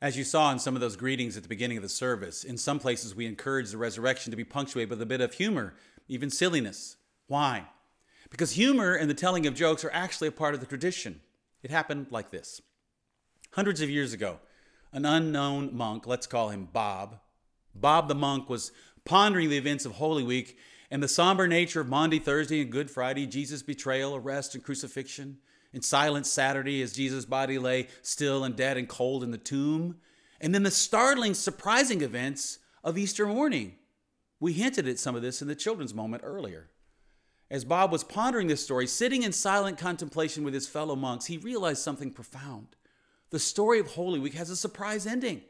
As you saw in some of those greetings at the beginning of the service, in some places we encourage the resurrection to be punctuated with a bit of humor, even silliness. Why? Because humor and the telling of jokes are actually a part of the tradition. It happened like this Hundreds of years ago, an unknown monk, let's call him Bob, Bob the monk was pondering the events of Holy Week and the somber nature of Maundy Thursday and Good Friday, Jesus' betrayal, arrest, and crucifixion, and Silent Saturday as Jesus' body lay still and dead and cold in the tomb, and then the startling, surprising events of Easter morning. We hinted at some of this in the children's moment earlier. As Bob was pondering this story, sitting in silent contemplation with his fellow monks, he realized something profound. The story of Holy Week has a surprise ending.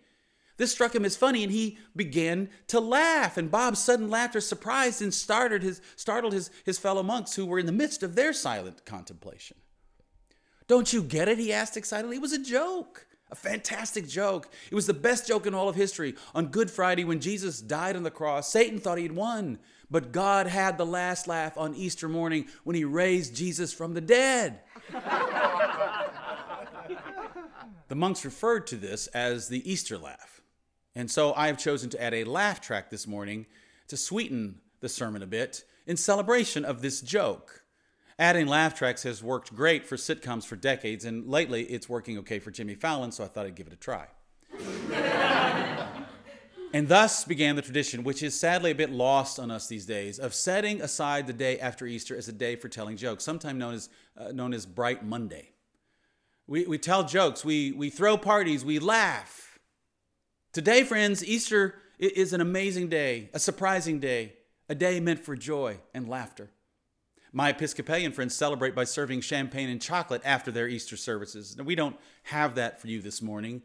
This struck him as funny, and he began to laugh. And Bob's sudden laughter surprised and startled his, startled his, his fellow monks who were in the midst of their silent contemplation. Don't you get it? He asked excitedly. It was a joke, a fantastic joke. It was the best joke in all of history. On Good Friday, when Jesus died on the cross, Satan thought he'd won, but God had the last laugh on Easter morning when he raised Jesus from the dead. the monks referred to this as the Easter laugh. And so I have chosen to add a laugh track this morning to sweeten the sermon a bit in celebration of this joke. Adding laugh tracks has worked great for sitcoms for decades, and lately it's working okay for Jimmy Fallon, so I thought I'd give it a try. and thus began the tradition, which is sadly a bit lost on us these days, of setting aside the day after Easter as a day for telling jokes, sometimes known as, uh, known as Bright Monday. We, we tell jokes, we, we throw parties, we laugh. Today, friends, Easter is an amazing day, a surprising day, a day meant for joy and laughter. My Episcopalian friends celebrate by serving champagne and chocolate after their Easter services. Now, we don't have that for you this morning,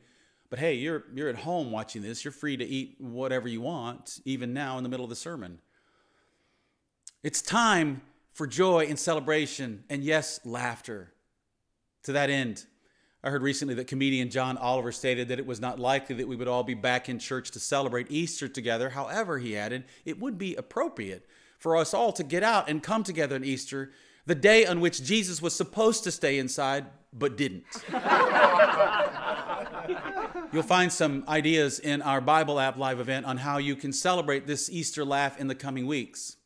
but hey, you're, you're at home watching this. You're free to eat whatever you want, even now in the middle of the sermon. It's time for joy and celebration, and yes, laughter. To that end, I heard recently that comedian John Oliver stated that it was not likely that we would all be back in church to celebrate Easter together. However, he added, it would be appropriate for us all to get out and come together on Easter, the day on which Jesus was supposed to stay inside but didn't. You'll find some ideas in our Bible app live event on how you can celebrate this Easter laugh in the coming weeks.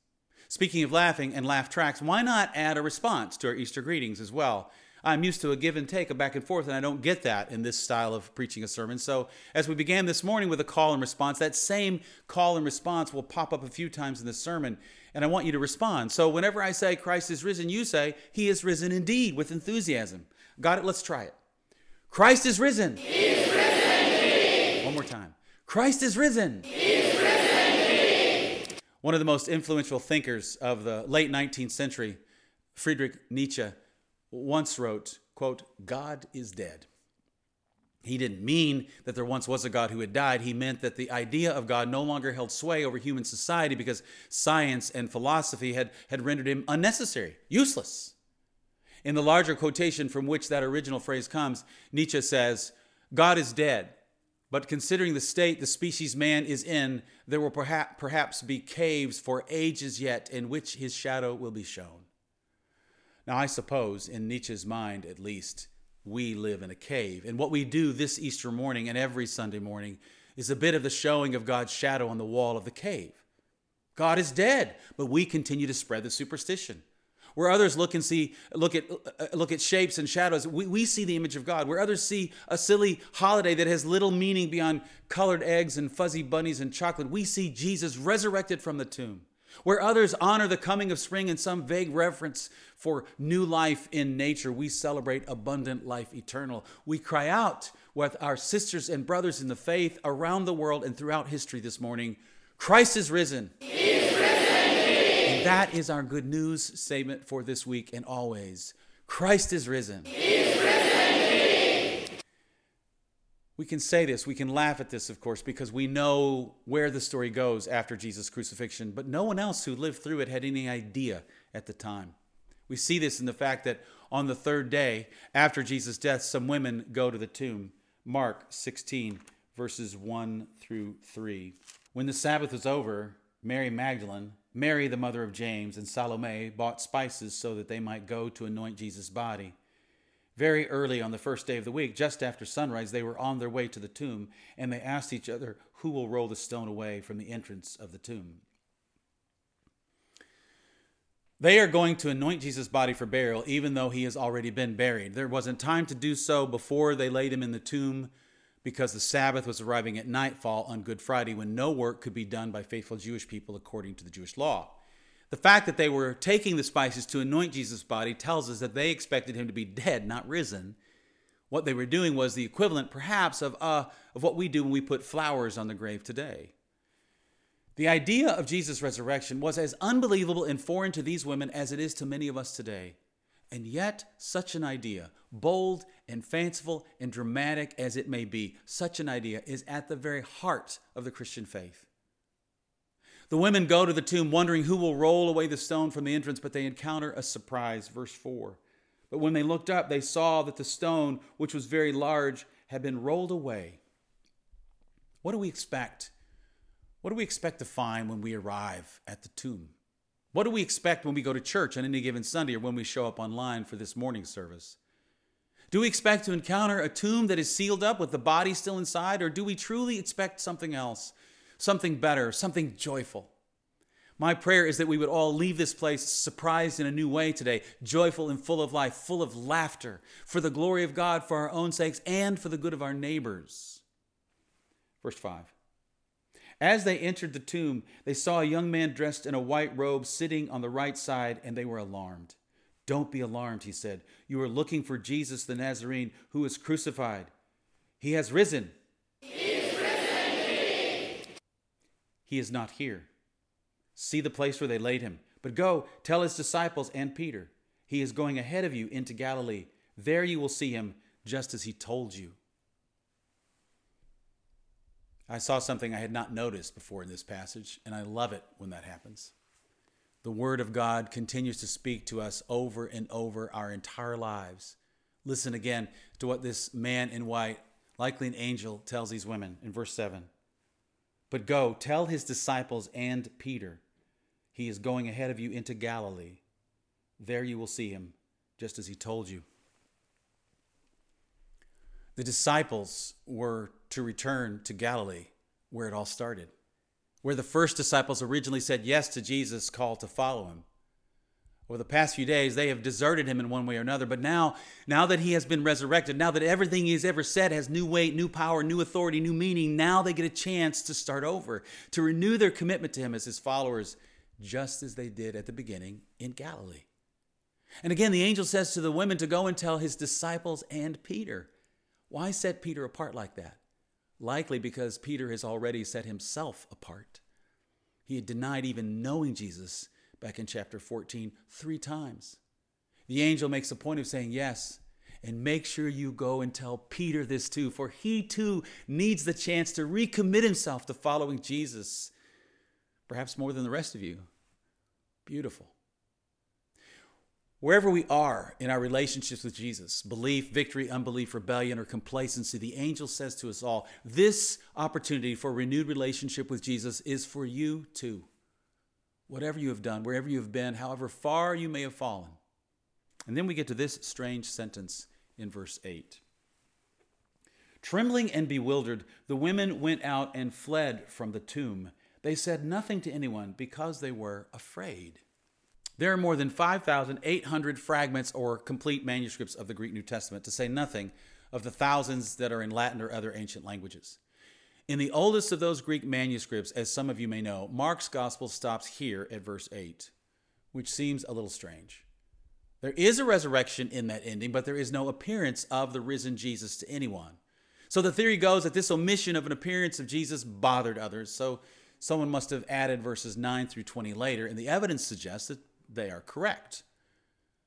Speaking of laughing and laugh tracks, why not add a response to our Easter greetings as well? I'm used to a give and take, a back and forth, and I don't get that in this style of preaching a sermon. So, as we began this morning with a call and response, that same call and response will pop up a few times in the sermon, and I want you to respond. So, whenever I say Christ is risen, you say, He is risen indeed with enthusiasm. Got it? Let's try it. Christ is risen. He is risen. One more time. Christ is risen. He is risen. One of the most influential thinkers of the late 19th century, Friedrich Nietzsche, once wrote, quote, God is dead. He didn't mean that there once was a God who had died. He meant that the idea of God no longer held sway over human society because science and philosophy had, had rendered him unnecessary, useless. In the larger quotation from which that original phrase comes, Nietzsche says, God is dead, but considering the state the species man is in, there will perhaps, perhaps be caves for ages yet in which his shadow will be shown. Now, I suppose, in Nietzsche's mind at least, we live in a cave. And what we do this Easter morning and every Sunday morning is a bit of the showing of God's shadow on the wall of the cave. God is dead, but we continue to spread the superstition. Where others look and see, look at, uh, look at shapes and shadows, we, we see the image of God. Where others see a silly holiday that has little meaning beyond colored eggs and fuzzy bunnies and chocolate, we see Jesus resurrected from the tomb. Where others honor the coming of spring in some vague reference for new life in nature, we celebrate abundant life eternal. We cry out with our sisters and brothers in the faith around the world and throughout history this morning Christ is risen. Risen and that is our good news statement for this week and always. Christ is risen we can say this, we can laugh at this, of course, because we know where the story goes after Jesus' crucifixion, but no one else who lived through it had any idea at the time. We see this in the fact that on the third day after Jesus' death, some women go to the tomb. Mark 16, verses 1 through 3. When the Sabbath was over, Mary Magdalene, Mary the mother of James, and Salome bought spices so that they might go to anoint Jesus' body. Very early on the first day of the week, just after sunrise, they were on their way to the tomb, and they asked each other, Who will roll the stone away from the entrance of the tomb? They are going to anoint Jesus' body for burial, even though he has already been buried. There wasn't time to do so before they laid him in the tomb because the Sabbath was arriving at nightfall on Good Friday when no work could be done by faithful Jewish people according to the Jewish law. The fact that they were taking the spices to anoint Jesus' body tells us that they expected him to be dead, not risen. What they were doing was the equivalent, perhaps, of, uh, of what we do when we put flowers on the grave today. The idea of Jesus' resurrection was as unbelievable and foreign to these women as it is to many of us today. And yet, such an idea, bold and fanciful and dramatic as it may be, such an idea is at the very heart of the Christian faith. The women go to the tomb wondering who will roll away the stone from the entrance, but they encounter a surprise. Verse 4. But when they looked up, they saw that the stone, which was very large, had been rolled away. What do we expect? What do we expect to find when we arrive at the tomb? What do we expect when we go to church on any given Sunday or when we show up online for this morning service? Do we expect to encounter a tomb that is sealed up with the body still inside, or do we truly expect something else? Something better, something joyful. My prayer is that we would all leave this place surprised in a new way today, joyful and full of life, full of laughter, for the glory of God, for our own sakes, and for the good of our neighbors. Verse 5. As they entered the tomb, they saw a young man dressed in a white robe sitting on the right side, and they were alarmed. Don't be alarmed, he said. You are looking for Jesus the Nazarene who was crucified. He has risen. He is not here. See the place where they laid him. But go, tell his disciples and Peter, he is going ahead of you into Galilee. There you will see him, just as he told you. I saw something I had not noticed before in this passage, and I love it when that happens. The Word of God continues to speak to us over and over our entire lives. Listen again to what this man in white, likely an angel, tells these women in verse 7. But go, tell his disciples and Peter, he is going ahead of you into Galilee. There you will see him, just as he told you. The disciples were to return to Galilee, where it all started, where the first disciples originally said yes to Jesus' call to follow him. Over the past few days, they have deserted him in one way or another. But now, now that he has been resurrected, now that everything he's ever said has new weight, new power, new authority, new meaning, now they get a chance to start over, to renew their commitment to him as his followers, just as they did at the beginning in Galilee. And again, the angel says to the women to go and tell his disciples and Peter. Why set Peter apart like that? Likely because Peter has already set himself apart. He had denied even knowing Jesus back in chapter 14 three times. The angel makes a point of saying, Yes, and make sure you go and tell Peter this too, for he too needs the chance to recommit himself to following Jesus, perhaps more than the rest of you. Beautiful. Wherever we are in our relationships with Jesus, belief, victory, unbelief, rebellion, or complacency, the angel says to us all this opportunity for renewed relationship with Jesus is for you too whatever you have done, wherever you have been, however far you may have fallen. And then we get to this strange sentence in verse 8. Trembling and bewildered, the women went out and fled from the tomb. They said nothing to anyone because they were afraid. There are more than 5,800 fragments or complete manuscripts of the Greek New Testament, to say nothing of the thousands that are in Latin or other ancient languages. In the oldest of those Greek manuscripts, as some of you may know, Mark's gospel stops here at verse 8, which seems a little strange. There is a resurrection in that ending, but there is no appearance of the risen Jesus to anyone. So the theory goes that this omission of an appearance of Jesus bothered others, so someone must have added verses 9 through 20 later, and the evidence suggests that they are correct.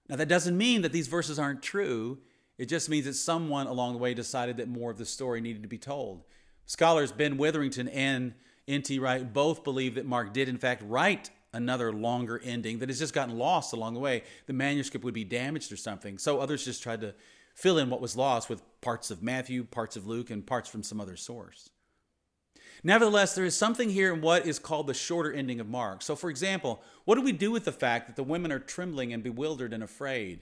Now, that doesn't mean that these verses aren't true. It just means that someone along the way decided that more of the story needed to be told. Scholars Ben Witherington and N.T. Wright both believe that Mark did, in fact, write another longer ending that has just gotten lost along the way. The manuscript would be damaged or something. So others just tried to fill in what was lost with parts of Matthew, parts of Luke, and parts from some other source. Nevertheless, there is something here in what is called the shorter ending of Mark. So, for example, what do we do with the fact that the women are trembling and bewildered and afraid?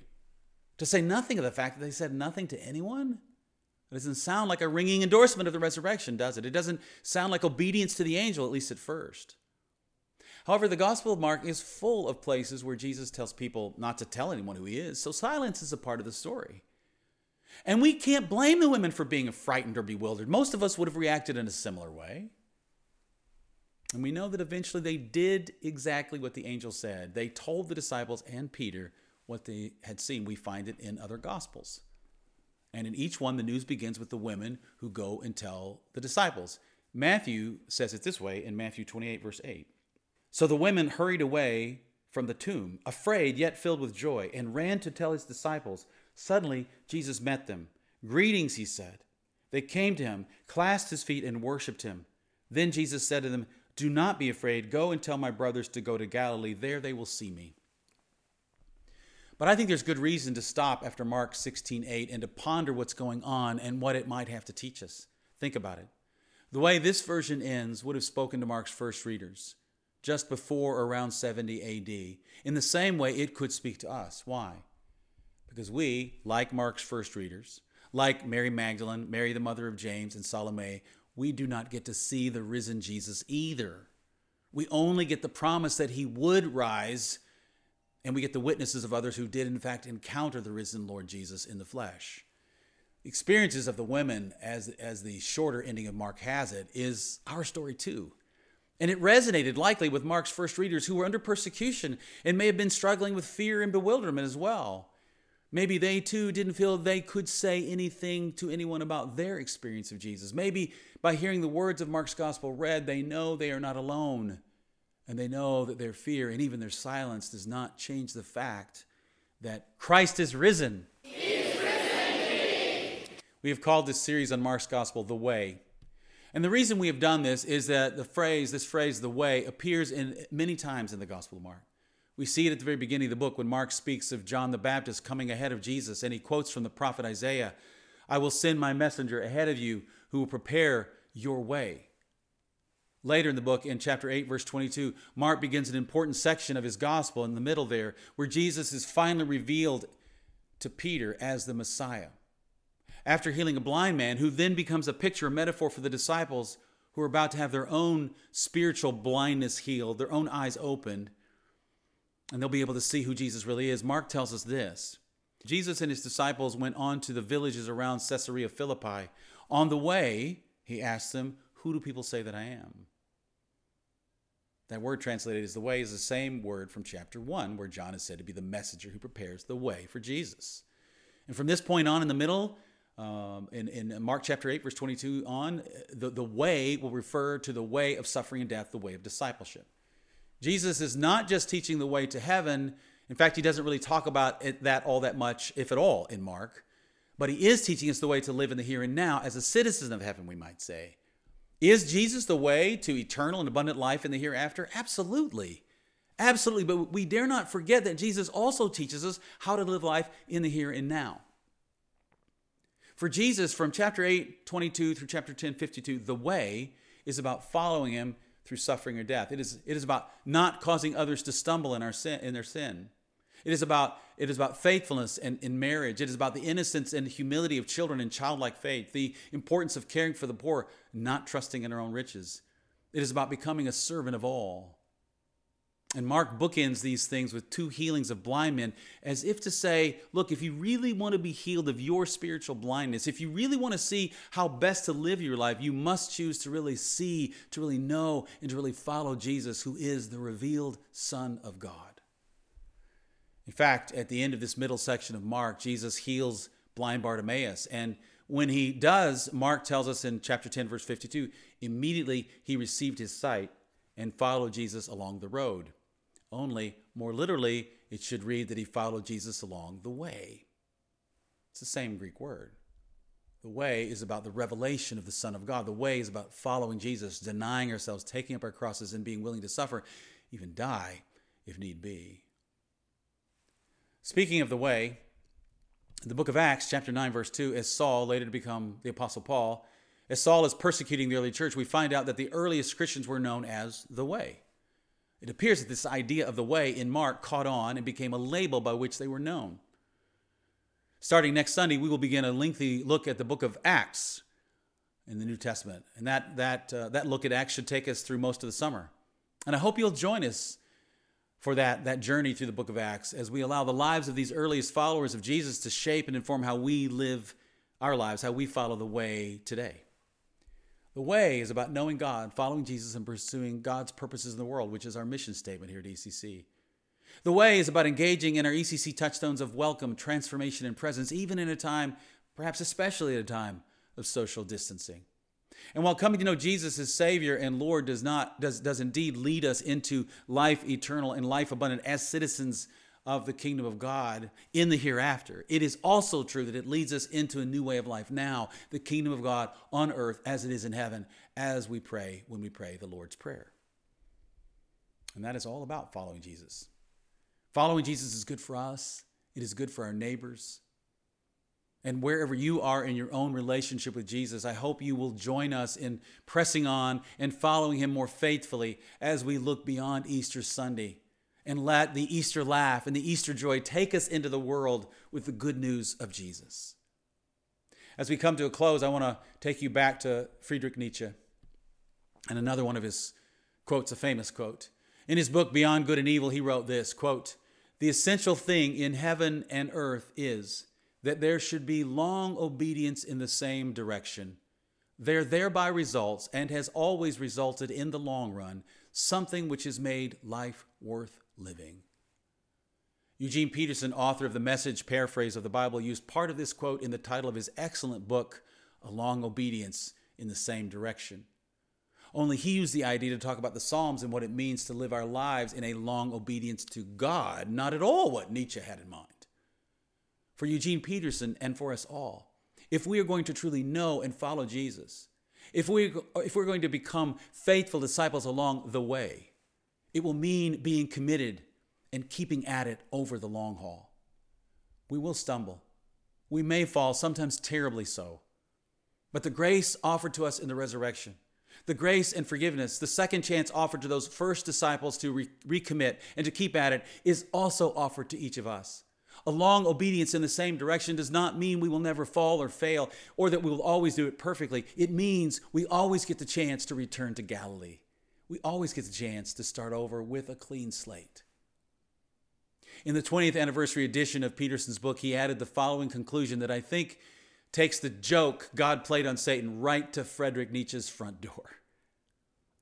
To say nothing of the fact that they said nothing to anyone? It doesn't sound like a ringing endorsement of the resurrection, does it? It doesn't sound like obedience to the angel, at least at first. However, the Gospel of Mark is full of places where Jesus tells people not to tell anyone who he is, so silence is a part of the story. And we can't blame the women for being frightened or bewildered. Most of us would have reacted in a similar way. And we know that eventually they did exactly what the angel said. They told the disciples and Peter what they had seen. We find it in other Gospels. And in each one, the news begins with the women who go and tell the disciples. Matthew says it this way in Matthew 28, verse 8. So the women hurried away from the tomb, afraid yet filled with joy, and ran to tell his disciples. Suddenly, Jesus met them. Greetings, he said. They came to him, clasped his feet, and worshiped him. Then Jesus said to them, Do not be afraid. Go and tell my brothers to go to Galilee. There they will see me. But I think there's good reason to stop after Mark 16:8 and to ponder what's going on and what it might have to teach us. Think about it. The way this version ends would have spoken to Mark's first readers just before or around 70 AD. In the same way, it could speak to us. Why? Because we, like Mark's first readers, like Mary Magdalene, Mary the mother of James, and Salome, we do not get to see the risen Jesus either. We only get the promise that he would rise and we get the witnesses of others who did, in fact, encounter the risen Lord Jesus in the flesh. Experiences of the women, as, as the shorter ending of Mark has it, is our story too. And it resonated likely with Mark's first readers who were under persecution and may have been struggling with fear and bewilderment as well. Maybe they too didn't feel they could say anything to anyone about their experience of Jesus. Maybe by hearing the words of Mark's gospel read, they know they are not alone. And they know that their fear and even their silence does not change the fact that Christ is risen. Is risen we have called this series on Mark's Gospel The Way. And the reason we have done this is that the phrase, this phrase, the way, appears in many times in the Gospel of Mark. We see it at the very beginning of the book when Mark speaks of John the Baptist coming ahead of Jesus, and he quotes from the prophet Isaiah I will send my messenger ahead of you who will prepare your way. Later in the book, in chapter 8, verse 22, Mark begins an important section of his gospel in the middle there, where Jesus is finally revealed to Peter as the Messiah. After healing a blind man, who then becomes a picture, a metaphor for the disciples who are about to have their own spiritual blindness healed, their own eyes opened, and they'll be able to see who Jesus really is. Mark tells us this Jesus and his disciples went on to the villages around Caesarea Philippi. On the way, he asked them, Who do people say that I am? That word translated as the way is the same word from chapter 1, where John is said to be the messenger who prepares the way for Jesus. And from this point on in the middle, um, in, in Mark chapter 8, verse 22 on, the, the way will refer to the way of suffering and death, the way of discipleship. Jesus is not just teaching the way to heaven. In fact, he doesn't really talk about it, that all that much, if at all, in Mark. But he is teaching us the way to live in the here and now as a citizen of heaven, we might say. Is Jesus the way to eternal and abundant life in the hereafter? Absolutely. Absolutely. But we dare not forget that Jesus also teaches us how to live life in the here and now. For Jesus, from chapter 8, 22 through chapter 10, 52, the way is about following him through suffering or death. It is, it is about not causing others to stumble in, our sin, in their sin. It is about it is about faithfulness and in marriage. It is about the innocence and humility of children and childlike faith, the importance of caring for the poor, not trusting in our own riches. It is about becoming a servant of all. And Mark bookends these things with two healings of blind men, as if to say, look, if you really want to be healed of your spiritual blindness, if you really want to see how best to live your life, you must choose to really see, to really know, and to really follow Jesus, who is the revealed Son of God. In fact, at the end of this middle section of Mark, Jesus heals blind Bartimaeus. And when he does, Mark tells us in chapter 10, verse 52, immediately he received his sight and followed Jesus along the road. Only, more literally, it should read that he followed Jesus along the way. It's the same Greek word. The way is about the revelation of the Son of God. The way is about following Jesus, denying ourselves, taking up our crosses, and being willing to suffer, even die if need be. Speaking of the way, the book of Acts, chapter 9, verse 2, as Saul, later to become the Apostle Paul, as Saul is persecuting the early church, we find out that the earliest Christians were known as the Way. It appears that this idea of the Way in Mark caught on and became a label by which they were known. Starting next Sunday, we will begin a lengthy look at the book of Acts in the New Testament. And that, that, uh, that look at Acts should take us through most of the summer. And I hope you'll join us for that, that journey through the book of Acts as we allow the lives of these earliest followers of Jesus to shape and inform how we live our lives, how we follow the way today. The way is about knowing God, following Jesus, and pursuing God's purposes in the world, which is our mission statement here at ECC. The way is about engaging in our ECC touchstones of welcome, transformation, and presence, even in a time, perhaps especially at a time, of social distancing. And while coming to know Jesus as Savior and Lord does not does, does indeed lead us into life eternal and life abundant as citizens of the kingdom of God in the hereafter. It is also true that it leads us into a new way of life now, the kingdom of God on earth as it is in heaven, as we pray when we pray the Lord's Prayer. And that is all about following Jesus. Following Jesus is good for us, it is good for our neighbors. And wherever you are in your own relationship with Jesus, I hope you will join us in pressing on and following him more faithfully as we look beyond Easter Sunday and let the Easter laugh and the Easter joy take us into the world with the good news of Jesus. As we come to a close, I want to take you back to Friedrich Nietzsche and another one of his quotes, a famous quote. In his book Beyond Good and Evil, he wrote this quote, The essential thing in heaven and earth is that there should be long obedience in the same direction. There thereby results, and has always resulted in the long run, something which has made life worth living. Eugene Peterson, author of the Message paraphrase of the Bible, used part of this quote in the title of his excellent book, A Long Obedience in the Same Direction. Only he used the idea to talk about the Psalms and what it means to live our lives in a long obedience to God, not at all what Nietzsche had in mind. For Eugene Peterson and for us all, if we are going to truly know and follow Jesus, if, we, if we're going to become faithful disciples along the way, it will mean being committed and keeping at it over the long haul. We will stumble. We may fall, sometimes terribly so. But the grace offered to us in the resurrection, the grace and forgiveness, the second chance offered to those first disciples to re- recommit and to keep at it, is also offered to each of us. A long obedience in the same direction does not mean we will never fall or fail or that we will always do it perfectly. It means we always get the chance to return to Galilee we always get the chance to start over with a clean slate. In the 20th anniversary edition of Peterson's book, he added the following conclusion that I think takes the joke God played on Satan right to Friedrich Nietzsche's front door.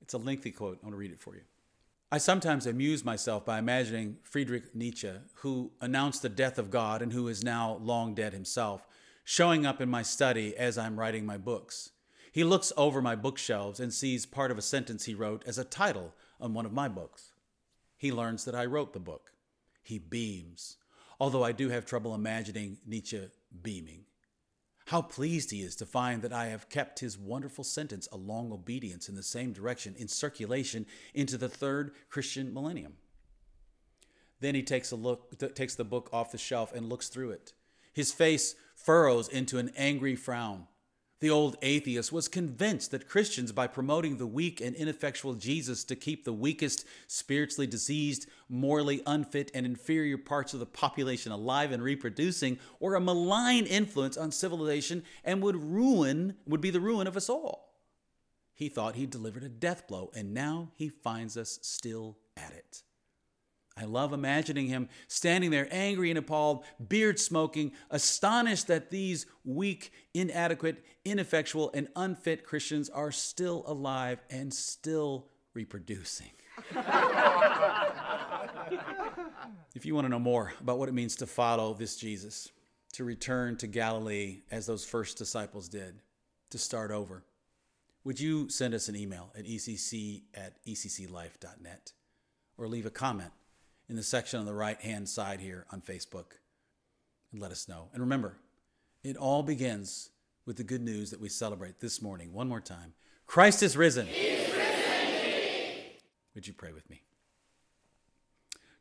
It's a lengthy quote. I want to read it for you. I sometimes amuse myself by imagining Friedrich Nietzsche, who announced the death of God and who is now long dead himself, showing up in my study as I'm writing my books. He looks over my bookshelves and sees part of a sentence he wrote as a title on one of my books. He learns that I wrote the book. He beams, although I do have trouble imagining Nietzsche beaming. How pleased he is to find that I have kept his wonderful sentence, a long obedience in the same direction, in circulation into the third Christian millennium. Then he takes a look, takes the book off the shelf and looks through it. His face furrows into an angry frown. The old atheist was convinced that Christians, by promoting the weak and ineffectual Jesus to keep the weakest, spiritually diseased, morally unfit, and inferior parts of the population alive and reproducing, were a malign influence on civilization and would ruin, would be the ruin of us all. He thought he delivered a death blow, and now he finds us still at it. I love imagining him standing there, angry and appalled, beard smoking, astonished that these weak, inadequate, ineffectual, and unfit Christians are still alive and still reproducing. if you want to know more about what it means to follow this Jesus, to return to Galilee as those first disciples did, to start over, would you send us an email at ecc at ecclife.net or leave a comment? In the section on the right hand side here on Facebook and let us know. And remember, it all begins with the good news that we celebrate this morning. One more time Christ is risen. Is risen Would you pray with me?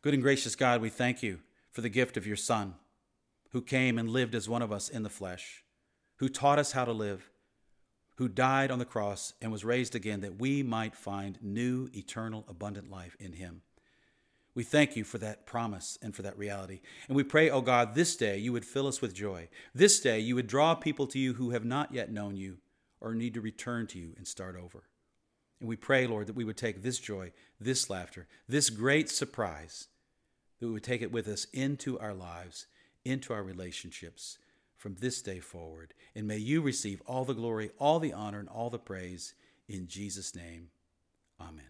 Good and gracious God, we thank you for the gift of your Son, who came and lived as one of us in the flesh, who taught us how to live, who died on the cross and was raised again that we might find new, eternal, abundant life in him. We thank you for that promise and for that reality. And we pray, oh God, this day you would fill us with joy. This day you would draw people to you who have not yet known you or need to return to you and start over. And we pray, Lord, that we would take this joy, this laughter, this great surprise, that we would take it with us into our lives, into our relationships from this day forward. And may you receive all the glory, all the honor, and all the praise in Jesus' name. Amen.